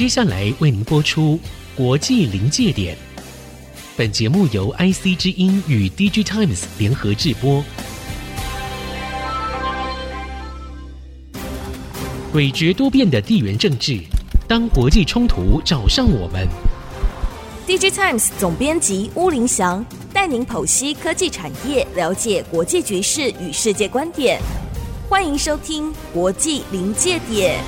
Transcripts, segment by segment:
接下来为您播出国际临界点。本节目由 IC 之音与 DG Times 联合制播。诡谲多变的地缘政治，当国际冲突找上我们，DG Times 总编辑巫凌翔带您剖析科技产业，了解国际局势与世界观点。欢迎收听国际临界点。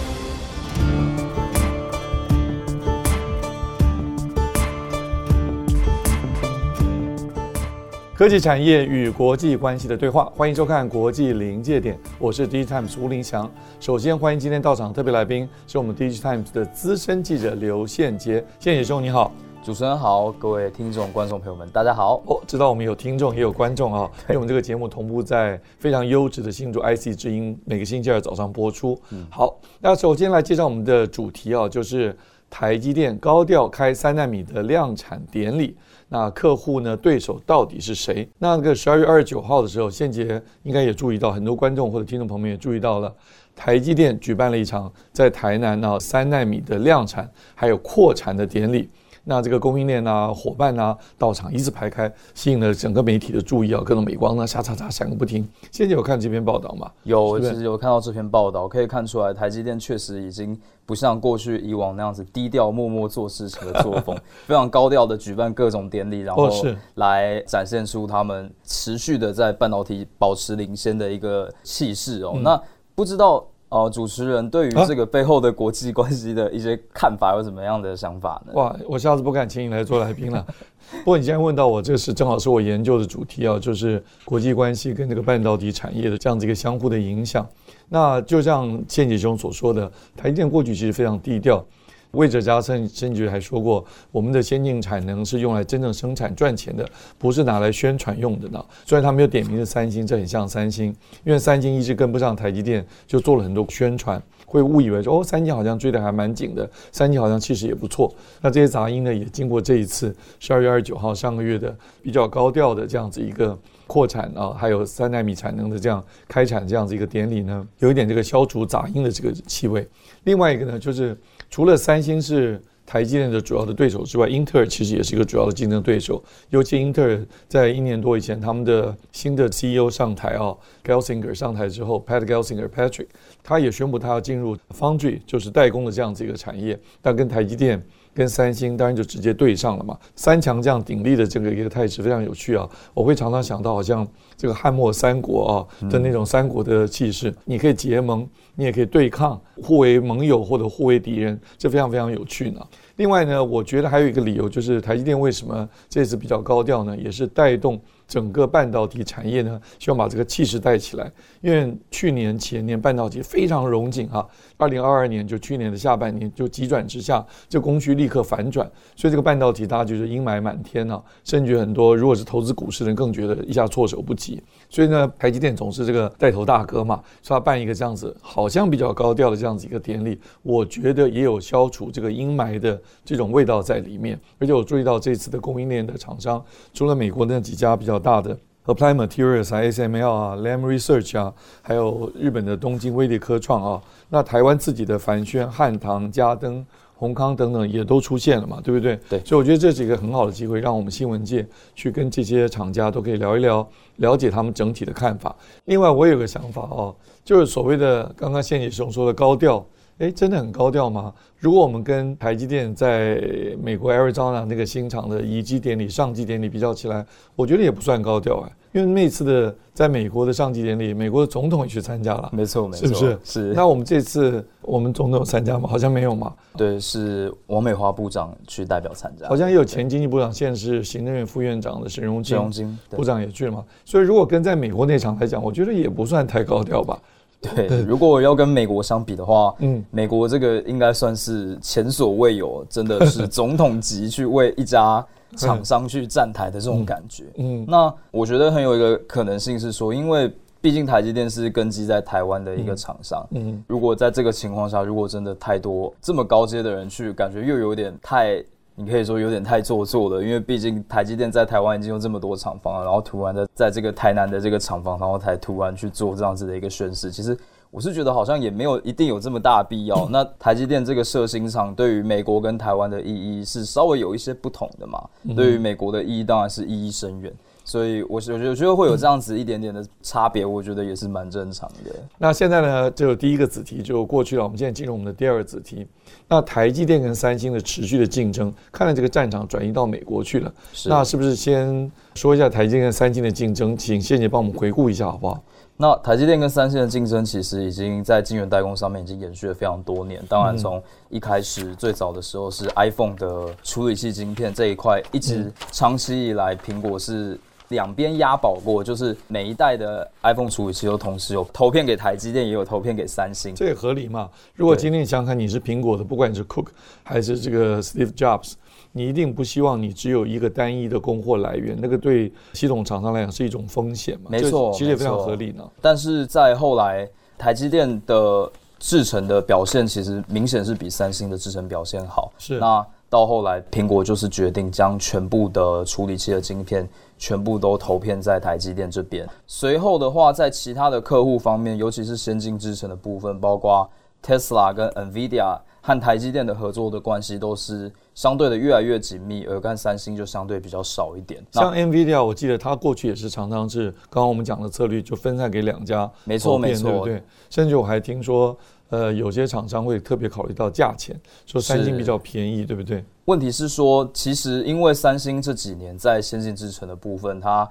科技产业与国际关系的对话，欢迎收看《国际临界点》，我是 DigiTimes 吴凌翔。首先欢迎今天到场特别来宾，是我们 DigiTimes 的资深记者刘宪杰。宪杰兄你好，主持人好，各位听众、观众朋友们，大家好。哦，知道我们有听众也有观众啊、哦，因为我们这个节目同步在非常优质的新竹 IC 之音，每个星期二早上播出。嗯，好，那首先来介绍我们的主题啊，就是台积电高调开三纳米的量产典礼。那客户呢？对手到底是谁？那个十二月二十九号的时候，现杰应该也注意到，很多观众或者听众朋友们也注意到了，台积电举办了一场在台南呢三纳米的量产还有扩产的典礼。那这个供应链啊、伙伴啊到场一字排开，吸引了整个媒体的注意啊，各种镁光呢，沙嚓嚓响个不停。现在有看这篇报道吗？有，其实有看到这篇报道，可以看出来台积电确实已经不像过去以往那样子低调默默做事情的作风，非常高调的举办各种典礼，然后来展现出他们持续的在半导体保持领先的一个气势哦。嗯、那不知道。哦，主持人对于这个背后的国际关系的一些看法有什么样的想法呢？哇，我下次不敢请你来做来宾了。不过你现在问到我，这是正好是我研究的主题啊，就是国际关系跟这个半导体产业的这样子一个相互的影响。那就像倩姐兄所说的，台积电过去其实非常低调。魏哲家甚甚至还说过，我们的先进产能是用来真正生产赚钱的，不是拿来宣传用的呢。虽然他没有点名是三星，这很像三星，因为三星一直跟不上台积电，就做了很多宣传，会误以为说哦，三星好像追得还蛮紧的，三星好像其实也不错。那这些杂音呢，也经过这一次十二月二十九号上个月的比较高调的这样子一个扩产啊，还有三纳米产能的这样开产这样子一个典礼呢，有一点这个消除杂音的这个气味。另外一个呢，就是。除了三星是台积电的主要的对手之外，英特尔其实也是一个主要的竞争对手。尤其英特尔在一年多以前，他们的新的 CEO 上台啊，Gelsinger 上台之后，Pat Gelsinger Patrick，他也宣布他要进入 Foundry，就是代工的这样子一个产业，但跟台积电。跟三星当然就直接对上了嘛，三强这样鼎立的这个一个态势非常有趣啊！我会常常想到好像这个汉末三国啊的那种三国的气势，你可以结盟，你也可以对抗，互为盟友或者互为敌人，这非常非常有趣呢。另外呢，我觉得还有一个理由就是台积电为什么这次比较高调呢？也是带动。整个半导体产业呢，希望把这个气势带起来。因为去年前年半导体非常荣景哈，二零二二年就去年的下半年就急转直下，这供需立刻反转，所以这个半导体大家就是阴霾满天、啊，甚至很多如果是投资股市的人更觉得一下措手不及。所以呢，台积电总是这个带头大哥嘛，说他办一个这样子好像比较高调的这样子一个典礼，我觉得也有消除这个阴霾的这种味道在里面。而且我注意到这次的供应链的厂商，除了美国那几家比较大的 Applied Materials 啊、ASML 啊、Lam Research 啊，还有日本的东京威力科创啊，那台湾自己的凡轩、汉唐、嘉登、宏康等等也都出现了嘛，对不对？对。所以我觉得这是一个很好的机会，让我们新闻界去跟这些厂家都可以聊一聊，了解他们整体的看法。另外，我有个想法哦，就是所谓的刚刚谢姐雄说的高调。哎，真的很高调吗？如果我们跟台积电在美国 Arizona 那个新厂的移机典礼、上机典礼比较起来，我觉得也不算高调哎。因为那次的在美国的上机典礼，美国的总统也去参加了，没错，没错，是不是？是。那我们这次我们总统有参加吗？好像没有嘛。对，是王美花部长去代表参加。好像也有前经济部长，现在是行政院副院长的沈荣金，沈荣金部长也去了嘛。所以如果跟在美国那场来讲，我觉得也不算太高调吧。对，如果要跟美国相比的话，嗯，美国这个应该算是前所未有，真的是总统级去为一家厂商去站台的这种感觉。嗯，那我觉得很有一个可能性是说，因为毕竟台积电是根基在台湾的一个厂商，嗯，如果在这个情况下，如果真的太多这么高阶的人去，感觉又有点太。你可以说有点太做作了，因为毕竟台积电在台湾已经有这么多厂房了，然后突然的在这个台南的这个厂房，然后才突然去做这样子的一个宣示，其实我是觉得好像也没有一定有这么大必要。那台积电这个设新厂对于美国跟台湾的意义是稍微有一些不同的嘛？对于美国的意义当然是意义深远。所以，我我觉得我觉得会有这样子一点点的差别，我觉得也是蛮正常的。那现在呢，就第一个子题就过去了。我们现在进入我们的第二个子题。那台积电跟三星的持续的竞争，看来这个战场转移到美国去了。是。那是不是先说一下台积电跟三星的竞争？请谢姐帮我们回顾一下好不好？那台积电跟三星的竞争，其实已经在晶圆代工上面已经延续了非常多年。当然，从一开始最早的时候是 iPhone 的处理器晶片这一块，一直长期以来苹果是。两边押宝过，就是每一代的 iPhone 处理器都同时有投片给台积电，也有投片给三星，这也合理嘛？如果今天你想想看，你是苹果的，不管你是 Cook 还是这个 Steve Jobs，你一定不希望你只有一个单一的供货来源，那个对系统厂商来讲是一种风险嘛？没错，其实也非常合理呢。但是在后来，台积电的制程的表现其实明显是比三星的制程表现好。是那。到后来，苹果就是决定将全部的处理器的晶片全部都投片在台积电这边。随后的话，在其他的客户方面，尤其是先进制程的部分，包括 Tesla 跟 NVIDIA 和台积电的合作的关系都是相对的越来越紧密，而跟三星就相对比较少一点。像 NVIDIA，我记得它过去也是常常是刚刚我们讲的策略，就分散给两家。没错，没错，对不对？甚至我还听说。呃，有些厂商会特别考虑到价钱，说三星比较便宜，对不对？问题是说，其实因为三星这几年在先进制程的部分，它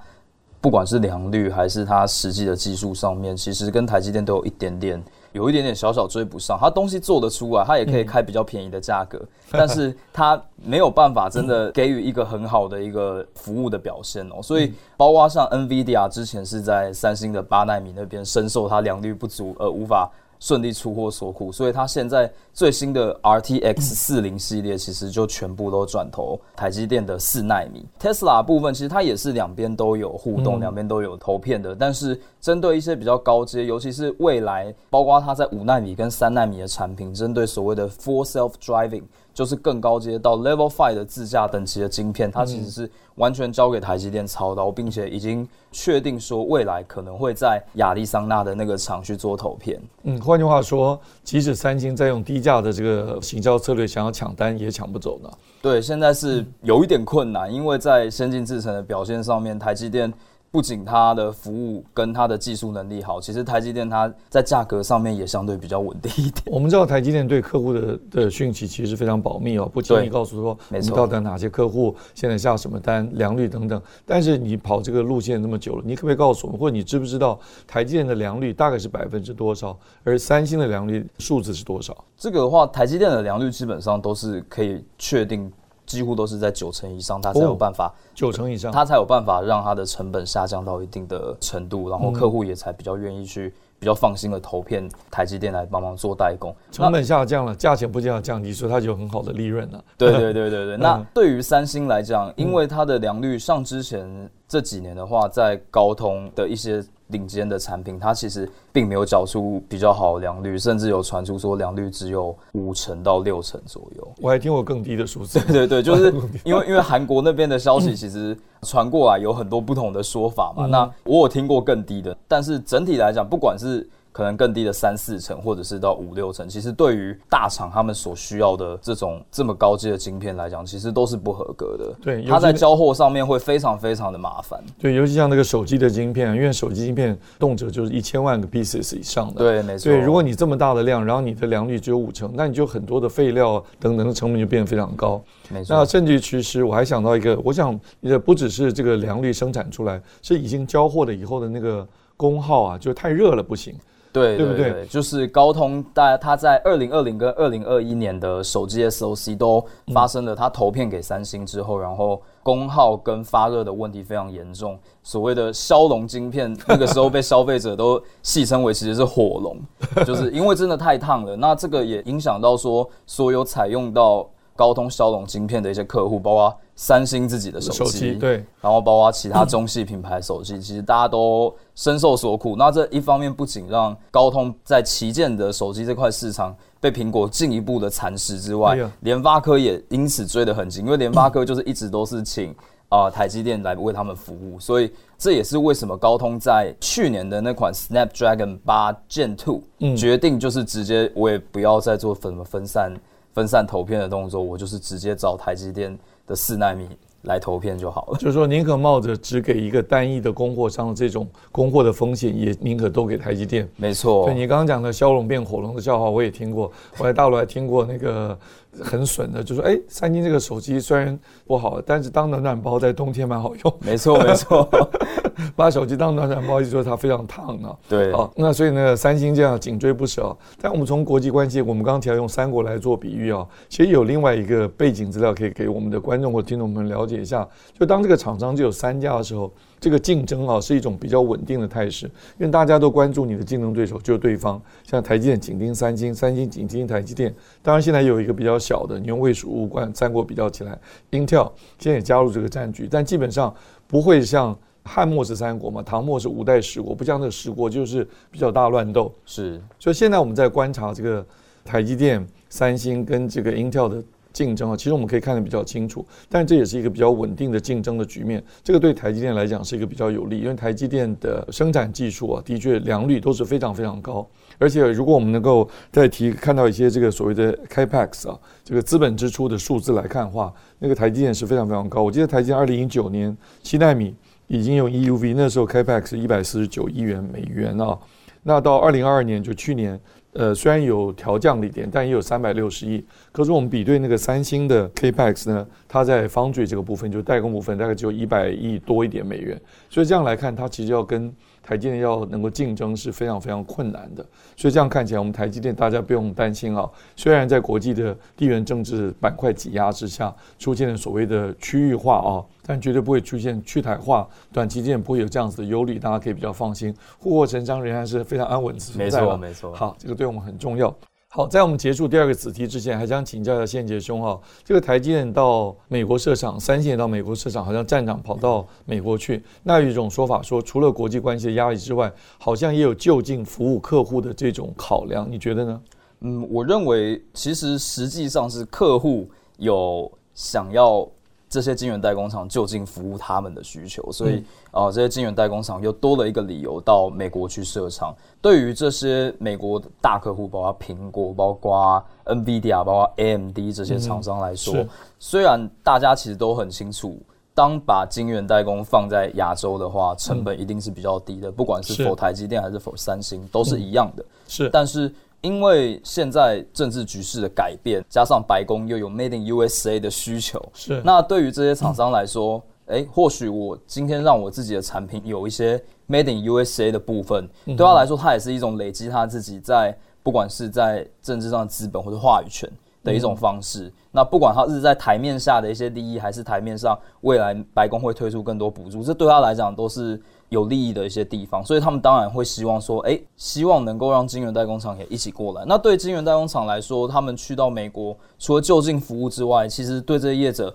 不管是良率还是它实际的技术上面，其实跟台积电都有一点点，有一点点小小追不上。它东西做得出来，它也可以开比较便宜的价格，嗯、但是它没有办法真的给予一个很好的一个服务的表现哦。所以，包括像 NVIDIA 之前是在三星的八奈米那边深受它良率不足而无法。顺利出货所库，所以它现在最新的 RTX 四零系列其实就全部都转投台积电的四纳米。Tesla 部分其实它也是两边都有互动，两边都有投片的。但是针对一些比较高阶，尤其是未来，包括它在五纳米跟三纳米的产品，针对所谓的 Full Self Driving。就是更高阶到 Level Five 的自驾等级的晶片，它其实是完全交给台积电操刀，并且已经确定说未来可能会在亚利桑那的那个厂去做投片。嗯，换句话说，即使三星在用低价的这个行销策略想要抢单，也抢不走呢。对，现在是有一点困难，因为在先进制程的表现上面，台积电。不仅它的服务跟它的技术能力好，其实台积电它在价格上面也相对比较稳定一点。我们知道台积电对客户的的讯息其实非常保密哦，不轻易告诉说我们到底哪些客户现在下什么单、良率等等。但是你跑这个路线那么久了，你可不可以告诉我们，或者你知不知道台积电的良率大概是百分之多少，而三星的良率数字是多少？这个的话，台积电的良率基本上都是可以确定。几乎都是在九成以上，它才有办法九成以上，它才有办法让它的成本下降到一定的程度，然后客户也才比较愿意去比较放心的投片台积电来帮忙做代工。成本下降了，价钱不降降低，所以它就有很好的利润了。对对对对对。那对于三星来讲，因为它的良率上之前这几年的话，在高通的一些。顶尖的产品，它其实并没有缴出比较好的良率，甚至有传出说良率只有五成到六成左右。我还听过更低的数字。对对对，就是因为因为韩国那边的消息其实传过来有很多不同的说法嘛。那我有听过更低的，但是整体来讲，不管是可能更低的三四成，或者是到五六成，其实对于大厂他们所需要的这种这么高阶的晶片来讲，其实都是不合格的。对，它在交货上面会非常非常的麻烦。对，尤其像那个手机的晶片，因为手机晶片动辄就是一千万个 pieces 以上的。对，没错。对，如果你这么大的量，然后你的良率只有五成，那你就很多的废料等等的成本就变得非常高。没错。那甚至于其实我还想到一个，我想也不只是这个良率生产出来，是已经交货了以后的那个功耗啊，就太热了不行。对对对，就是高通，大它在二零二零跟二零二一年的手机 SOC 都发生了，它投片给三星之后，然后功耗跟发热的问题非常严重，所谓的骁龙晶片，那个时候被消费者都戏称为其实是火龙，就是因为真的太烫了。那这个也影响到说，所有采用到高通骁龙晶片的一些客户，包括三星自己的手机，对，然后包括其他中系品牌手机，其实大家都深受所苦。那这一方面不仅让高通在旗舰的手机这块市场被苹果进一步的蚕食之外，联发科也因此追得很紧，因为联发科就是一直都是请啊、呃、台积电来为他们服务，所以这也是为什么高通在去年的那款 Snapdragon 八 Gen Two、嗯、决定就是直接我也不要再做什么分散分散投片的动作，我就是直接找台积电的四纳米。来投片就好了，就是说宁可冒着只给一个单一的供货商的这种供货的风险，也宁可都给台积电。没错，对你刚刚讲的骁龙变火龙的笑话，我也听过。我在大陆还听过那个很损的，就说哎，三星这个手机虽然不好，但是当暖暖包在冬天蛮好用。没错，没错。把手机当暖暖包，一说它非常烫呢。对，好，那所以呢，三星这样紧追不舍。但我们从国际关系，我们刚刚提到用三国来做比喻啊，其实有另外一个背景资料可以给我们的观众或听众们了解一下。就当这个厂商只有三家的时候，这个竞争啊是一种比较稳定的态势，因为大家都关注你的竞争对手就是对方，像台积电紧盯三星，三星紧盯台积电。当然现在有一个比较小的，你用魏蜀吴关三国比较起来，Intel 现在也加入这个战局，但基本上不会像。汉末是三国嘛，唐末是五代十国，不像那个十国就是比较大乱斗。是，所以现在我们在观察这个台积电、三星跟这个 Intel 的竞争啊，其实我们可以看得比较清楚。但这也是一个比较稳定的竞争的局面，这个对台积电来讲是一个比较有利，因为台积电的生产技术啊，的确良率都是非常非常高。而且如果我们能够再提看到一些这个所谓的 Capex 啊，这个资本支出的数字来看的话，那个台积电是非常非常高。我记得台积电二零一九年七纳米。已经用 EUV，那时候 Capex 是一百四十九亿元美元啊。那到二零二二年，就去年，呃，虽然有调降了一点，但也有三百六十亿。可是我们比对那个三星的 Capex 呢，它在 Foundry 这个部分，就代工部分，大概只有一百亿多一点美元。所以这样来看，它其实要跟台积电要能够竞争是非常非常困难的，所以这样看起来，我们台积电大家不用担心啊。虽然在国际的地缘政治板块挤压之下，出现了所谓的区域化啊，但绝对不会出现去台化，短期间不会有这样子的忧虑，大家可以比较放心。护国神章仍然是非常安稳存在的。没错，没错。好，这个对我们很重要。好，在我们结束第二个子题之前，还想请教一下宪杰兄哈，这个台积电到美国设厂，三星也到美国设厂，好像站长跑到美国去。那有一种说法说，除了国际关系的压力之外，好像也有就近服务客户的这种考量，你觉得呢？嗯，我认为其实实际上是客户有想要。这些晶圆代工厂就近服务他们的需求，所以啊、嗯呃，这些晶圆代工厂又多了一个理由到美国去设厂。对于这些美国的大客户，包括苹果、包括 NVIDIA、包括 AMD 这些厂商来说，嗯、虽然大家其实都很清楚，当把晶圆代工放在亚洲的话，成本一定是比较低的，嗯、不管是否台积电还是否三星，都是一样的。是，但是。因为现在政治局势的改变，加上白宫又有 Made in USA 的需求，是那对于这些厂商来说，哎、嗯，或许我今天让我自己的产品有一些 Made in USA 的部分，嗯、对他来说，他也是一种累积他自己在不管是在政治上的资本或者话语权的一种方式。嗯、那不管他是在台面下的一些利益，还是台面上未来白宫会推出更多补助，这对他来讲都是。有利益的一些地方，所以他们当然会希望说，诶，希望能够让金源代工厂也一起过来。那对金源代工厂来说，他们去到美国，除了就近服务之外，其实对这些业者，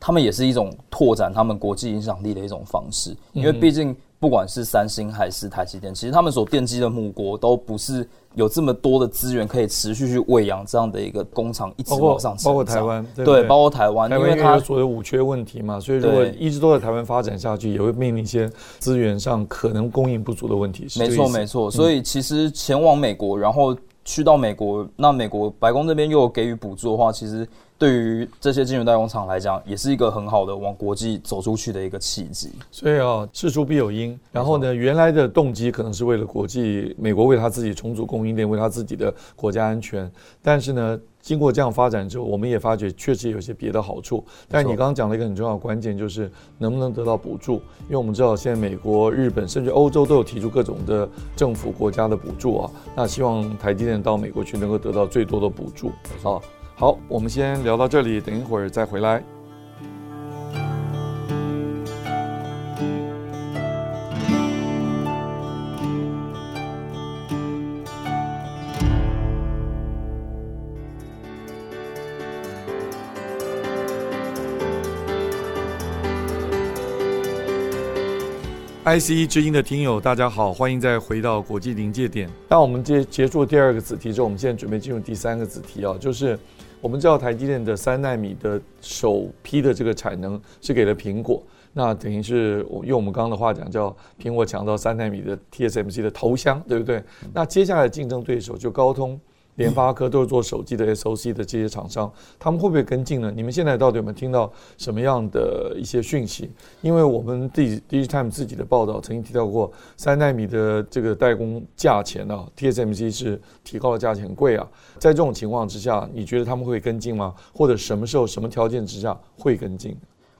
他们也是一种拓展他们国际影响力的一种方式，因为毕竟。不管是三星还是台积电，其实他们所奠基的母国都不是有这么多的资源可以持续去喂养这样的一个工厂一直往上包括台湾，对，包括台湾，因为它所谓五缺问题嘛，所以如果一直都在台湾发展下去，也会面临一些资源上可能供应不足的问题。没错，没错。所以其实前往美国，然后去到美国，那美国白宫这边又有给予补助的话，其实。对于这些金融代工厂来讲，也是一个很好的往国际走出去的一个契机。所以啊，事出必有因。然后呢，原来的动机可能是为了国际，美国为他自己重组供应链，为他自己的国家安全。但是呢，经过这样发展之后，我们也发觉确实有些别的好处。但你刚刚讲了一个很重要的关键，就是能不能得到补助？因为我们知道现在美国、日本甚至欧洲都有提出各种的政府国家的补助啊。那希望台积电到美国去能够得到最多的补助啊。好，我们先聊到这里，等一会儿再回来。IC 之音的听友，大家好，欢迎再回到国际临界点。那我们结结束第二个子题之后，我们现在准备进入第三个子题啊，就是我们知道台积电的三纳米的首批的这个产能是给了苹果，那等于是用我们刚刚的话讲，叫苹果抢到三纳米的 TSMC 的头香，对不对？那接下来竞争对手就高通。联发科都是做手机的 SOC 的这些厂商，他们会不会跟进呢？你们现在到底有没有听到什么样的一些讯息？因为我们 DigiTimes 自己的报道曾经提到过，三奈米的这个代工价钱啊，TSMC 是提高了价钱很贵啊。在这种情况之下，你觉得他们会跟进吗？或者什么时候、什么条件之下会跟进？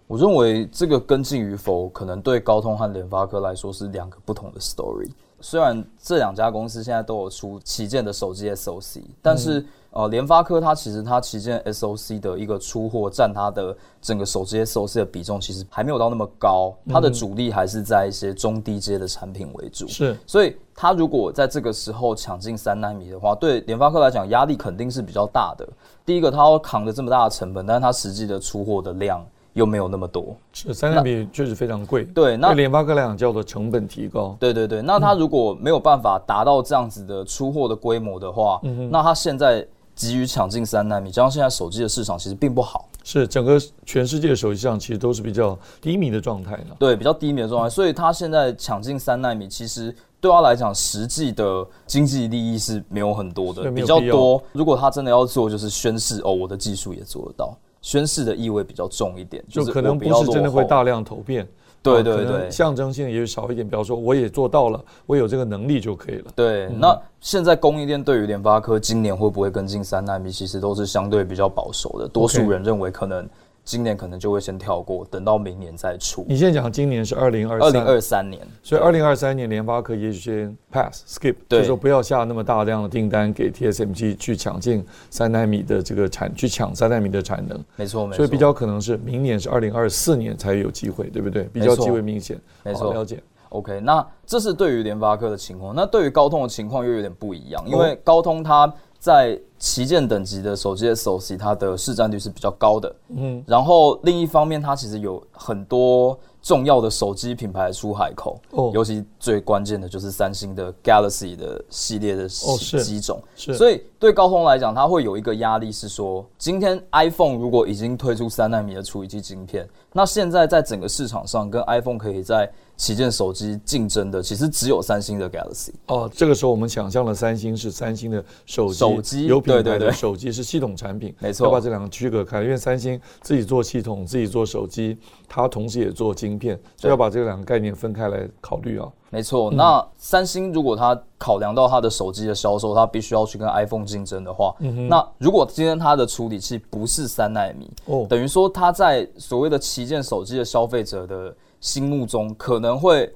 我认为这个跟进与否，可能对高通和联发科来说是两个不同的 story。虽然这两家公司现在都有出旗舰的手机 SOC，但是呃，联发科它其实它旗舰 SOC 的一个出货占它的整个手机 SOC 的比重，其实还没有到那么高，它的主力还是在一些中低阶的产品为主。是，所以它如果在这个时候抢进三纳米的话，对联发科来讲压力肯定是比较大的。第一个，它要扛着这么大的成本，但是它实际的出货的量。又没有那么多，是三纳米确实非常贵。对，那联发科来讲叫做成本提高。对对对，那它如果没有办法达到这样子的出货的规模的话，嗯、那它现在急于抢进三纳米，加上现在手机的市场其实并不好。是整个全世界的手机市场其实都是比较低迷的状态的。对，比较低迷的状态，所以它现在抢进三纳米，其实对他来讲实际的经济利益是没有很多的，比较多。如果他真的要做，就是宣示哦，我的技术也做得到。宣誓的意味比较重一点，就可能不是真的会大量投片，对对对，象征性也就少一点。比方说，我也做到了，我有这个能力就可以了。对，那现在供应链对于联发科今年会不会跟进三纳米，其实都是相对比较保守的。多数人认为可能。今年可能就会先跳过，等到明年再出。你现在讲今年是二零二二零二三年，所以二零二三年联发科也许先 pass skip，就是说不要下那么大量的订单给 TSMC 去抢进三纳米的这个产，去抢三纳米的产能。没错，没错。所以比较可能是明年是二零二四年才有机会，对不对？比较机会明显。没错，了解。OK，那这是对于联发科的情况，那对于高通的情况又有点不一样，因为高通它。在旗舰等级的手机 SoC，它的市占率是比较高的。嗯，然后另一方面，它其实有很多重要的手机品牌出海口。哦，尤其最关键的就是三星的 Galaxy 的系列的机种。是，所以对高通来讲，它会有一个压力是说，今天 iPhone 如果已经推出三纳米的处理器晶片，那现在在整个市场上跟 iPhone 可以在旗舰手机竞争的其实只有三星的 Galaxy 哦，这个时候我们想象的三星是三星的手机，手机有品牌的手机是系统产品，没错，要把这两个区隔开，因为三星自己做系统，自己做手机，它同时也做晶片，所以要把这两个概念分开来考虑啊。没错，那三星如果它考量到它的手机的销售，它必须要去跟 iPhone 竞争的话，嗯、那如果今天它的处理器不是三纳米，哦，等于说它在所谓的旗舰手机的消费者的心目中可能会。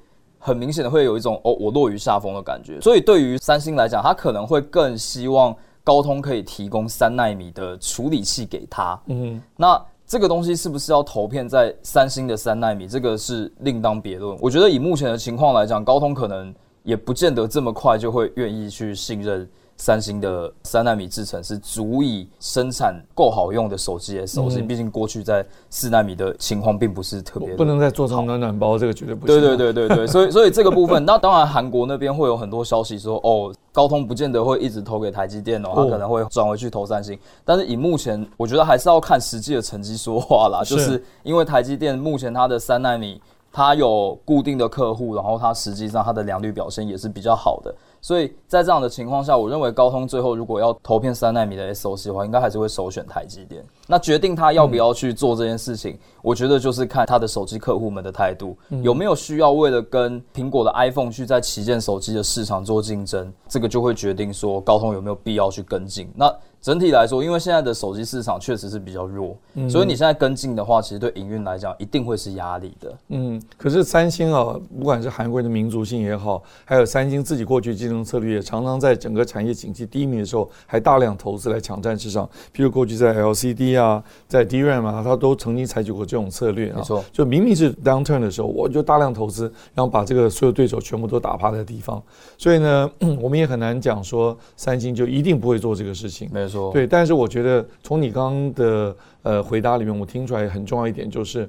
很明显的会有一种哦，我落于下风的感觉。所以对于三星来讲，他可能会更希望高通可以提供三纳米的处理器给他。嗯，那这个东西是不是要投片在三星的三纳米？这个是另当别论。我觉得以目前的情况来讲，高通可能也不见得这么快就会愿意去信任。三星的三纳米制程是足以生产够好用的手机 SOC，毕竟过去在四纳米的情况并不是特别，不能再做成暖暖包，这个绝对不行。对对对对对，所以所以这个部分，那当然韩国那边会有很多消息说，哦，高通不见得会一直投给台积电哦，他可能会转回去投三星。但是以目前，我觉得还是要看实际的成绩说话啦，就是因为台积电目前它的三纳米，它有固定的客户，然后它实际上它的良率表现也是比较好的。所以在这样的情况下，我认为高通最后如果要投片三纳米的 SOC 的话，应该还是会首选台积电。那决定他要不要去做这件事情，我觉得就是看他的手机客户们的态度，有没有需要为了跟苹果的 iPhone 去在旗舰手机的市场做竞争，这个就会决定说高通有没有必要去跟进。那整体来说，因为现在的手机市场确实是比较弱，嗯、所以你现在跟进的话，其实对营运来讲一定会是压力的。嗯，可是三星啊，不管是韩国人的民族性也好，还有三星自己过去竞争策略，也常常在整个产业景气低迷的时候，还大量投资来抢占市场。譬如过去在 LCD 啊，在 DRAM 啊，他都曾经采取过这种策略啊。没错，就明明是 downturn 的时候，我就大量投资，然后把这个所有对手全部都打趴在地方。所以呢，我们也很难讲说三星就一定不会做这个事情。没错，对，但是我觉得从你刚刚的呃回答里面，我听出来很重要一点，就是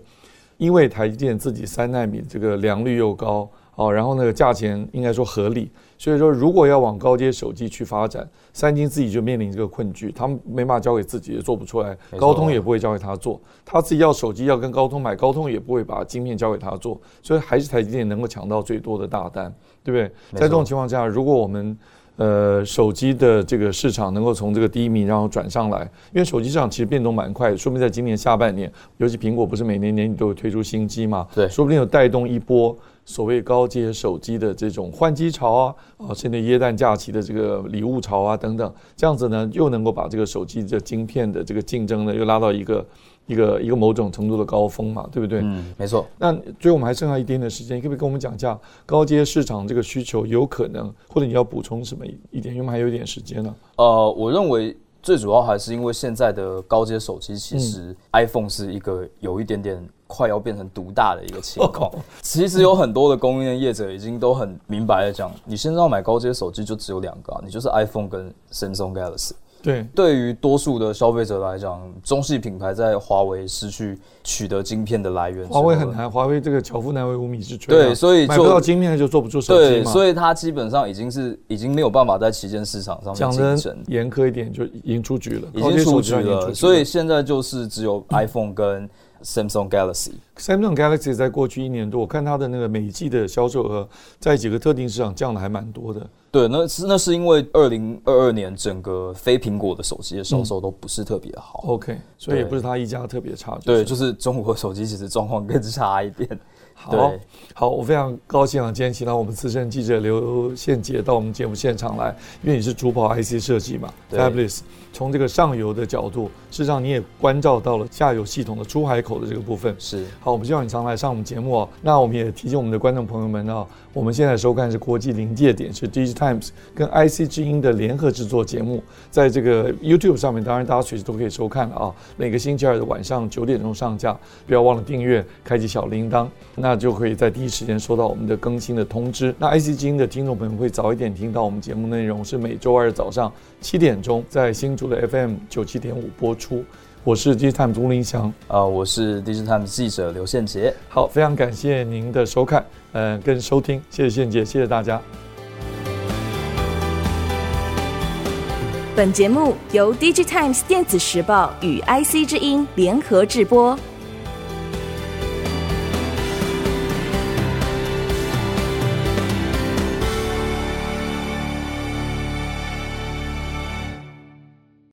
因为台积电自己三纳米这个良率又高哦，然后那个价钱应该说合理。所以说，如果要往高阶手机去发展，三星自己就面临这个困局，他们没办法交给自己，也做不出来。高通也不会交给他做，他自己要手机要跟高通买，高通也不会把晶片交给他做。所以还是台积电能够抢到最多的大单，对不对？在这种情况下，如果我们呃，手机的这个市场能够从这个低迷然后转上来，因为手机市场其实变动蛮快的，说明在今年下半年，尤其苹果不是每年年底都会推出新机嘛，对，说不定有带动一波所谓高阶手机的这种换机潮啊，啊，甚至耶诞假期的这个礼物潮啊等等，这样子呢，又能够把这个手机的晶片的这个竞争呢，又拉到一个。一个一个某种程度的高峰嘛，对不对？嗯，没错。那最后我们还剩下一点点时间，可不可以跟我们讲一下高阶市场这个需求有可能，或者你要补充什么一点？因为我们还有一点时间呢。呃，我认为最主要还是因为现在的高阶手机，其实 iPhone 是一个有一点点快要变成独大的一个情况。其实有很多的供应链业者已经都很明白的讲，你现在要买高阶手机就只有两个，啊你就是 iPhone 跟 Samsung Galaxy。对，对于多数的消费者来讲，中系品牌在华为失去取得晶片的来源，华为很难，华为这个巧妇难为无米之炊。对，所以买不到晶片就做不出手机对，所以它基本上已经是已经没有办法在旗舰市场上面竞争。严苛一点，就已经出局了，已经出局了。所以现在就是只有 iPhone 跟 Samsung Galaxy。Samsung Galaxy 在过去一年多，我看它的那个每季的销售额，在几个特定市场降的还蛮多的。对，那是那是因为二零二二年整个非苹果的手机的销售都不是特别好。嗯、OK，所以也不是它一家特别差。对，就是中国手机其实状况更差一点。好，好，我非常高兴啊，今天请到我们资深记者刘宪杰到我们节目现场来，因为你是珠宝 IC 设计嘛，Fabless。从这个上游的角度，事实上你也关照到了下游系统的出海口的这个部分。是，好，我们希望你常来上我们节目哦。那我们也提醒我们的观众朋友们啊，我们现在收看是国际临界点，是 DigiTimes 跟 IC 之音的联合制作节目，在这个 YouTube 上面，当然大家随时都可以收看了啊。每个星期二的晚上九点钟上架，不要忘了订阅，开启小铃铛，那就可以在第一时间收到我们的更新的通知。那 IC 之音的听众朋友会早一点听到我们节目内容，是每周二早上七点钟在新竹的 FM 九七点五播出。我是 DigiTimes 吴林祥，啊，我是 DigiTimes 记者刘宪杰。好，非常感谢您的收看，嗯，跟收听，谢谢宪杰，谢谢大家。本节目由 DigiTimes 电子时报与 IC 之音联合制播。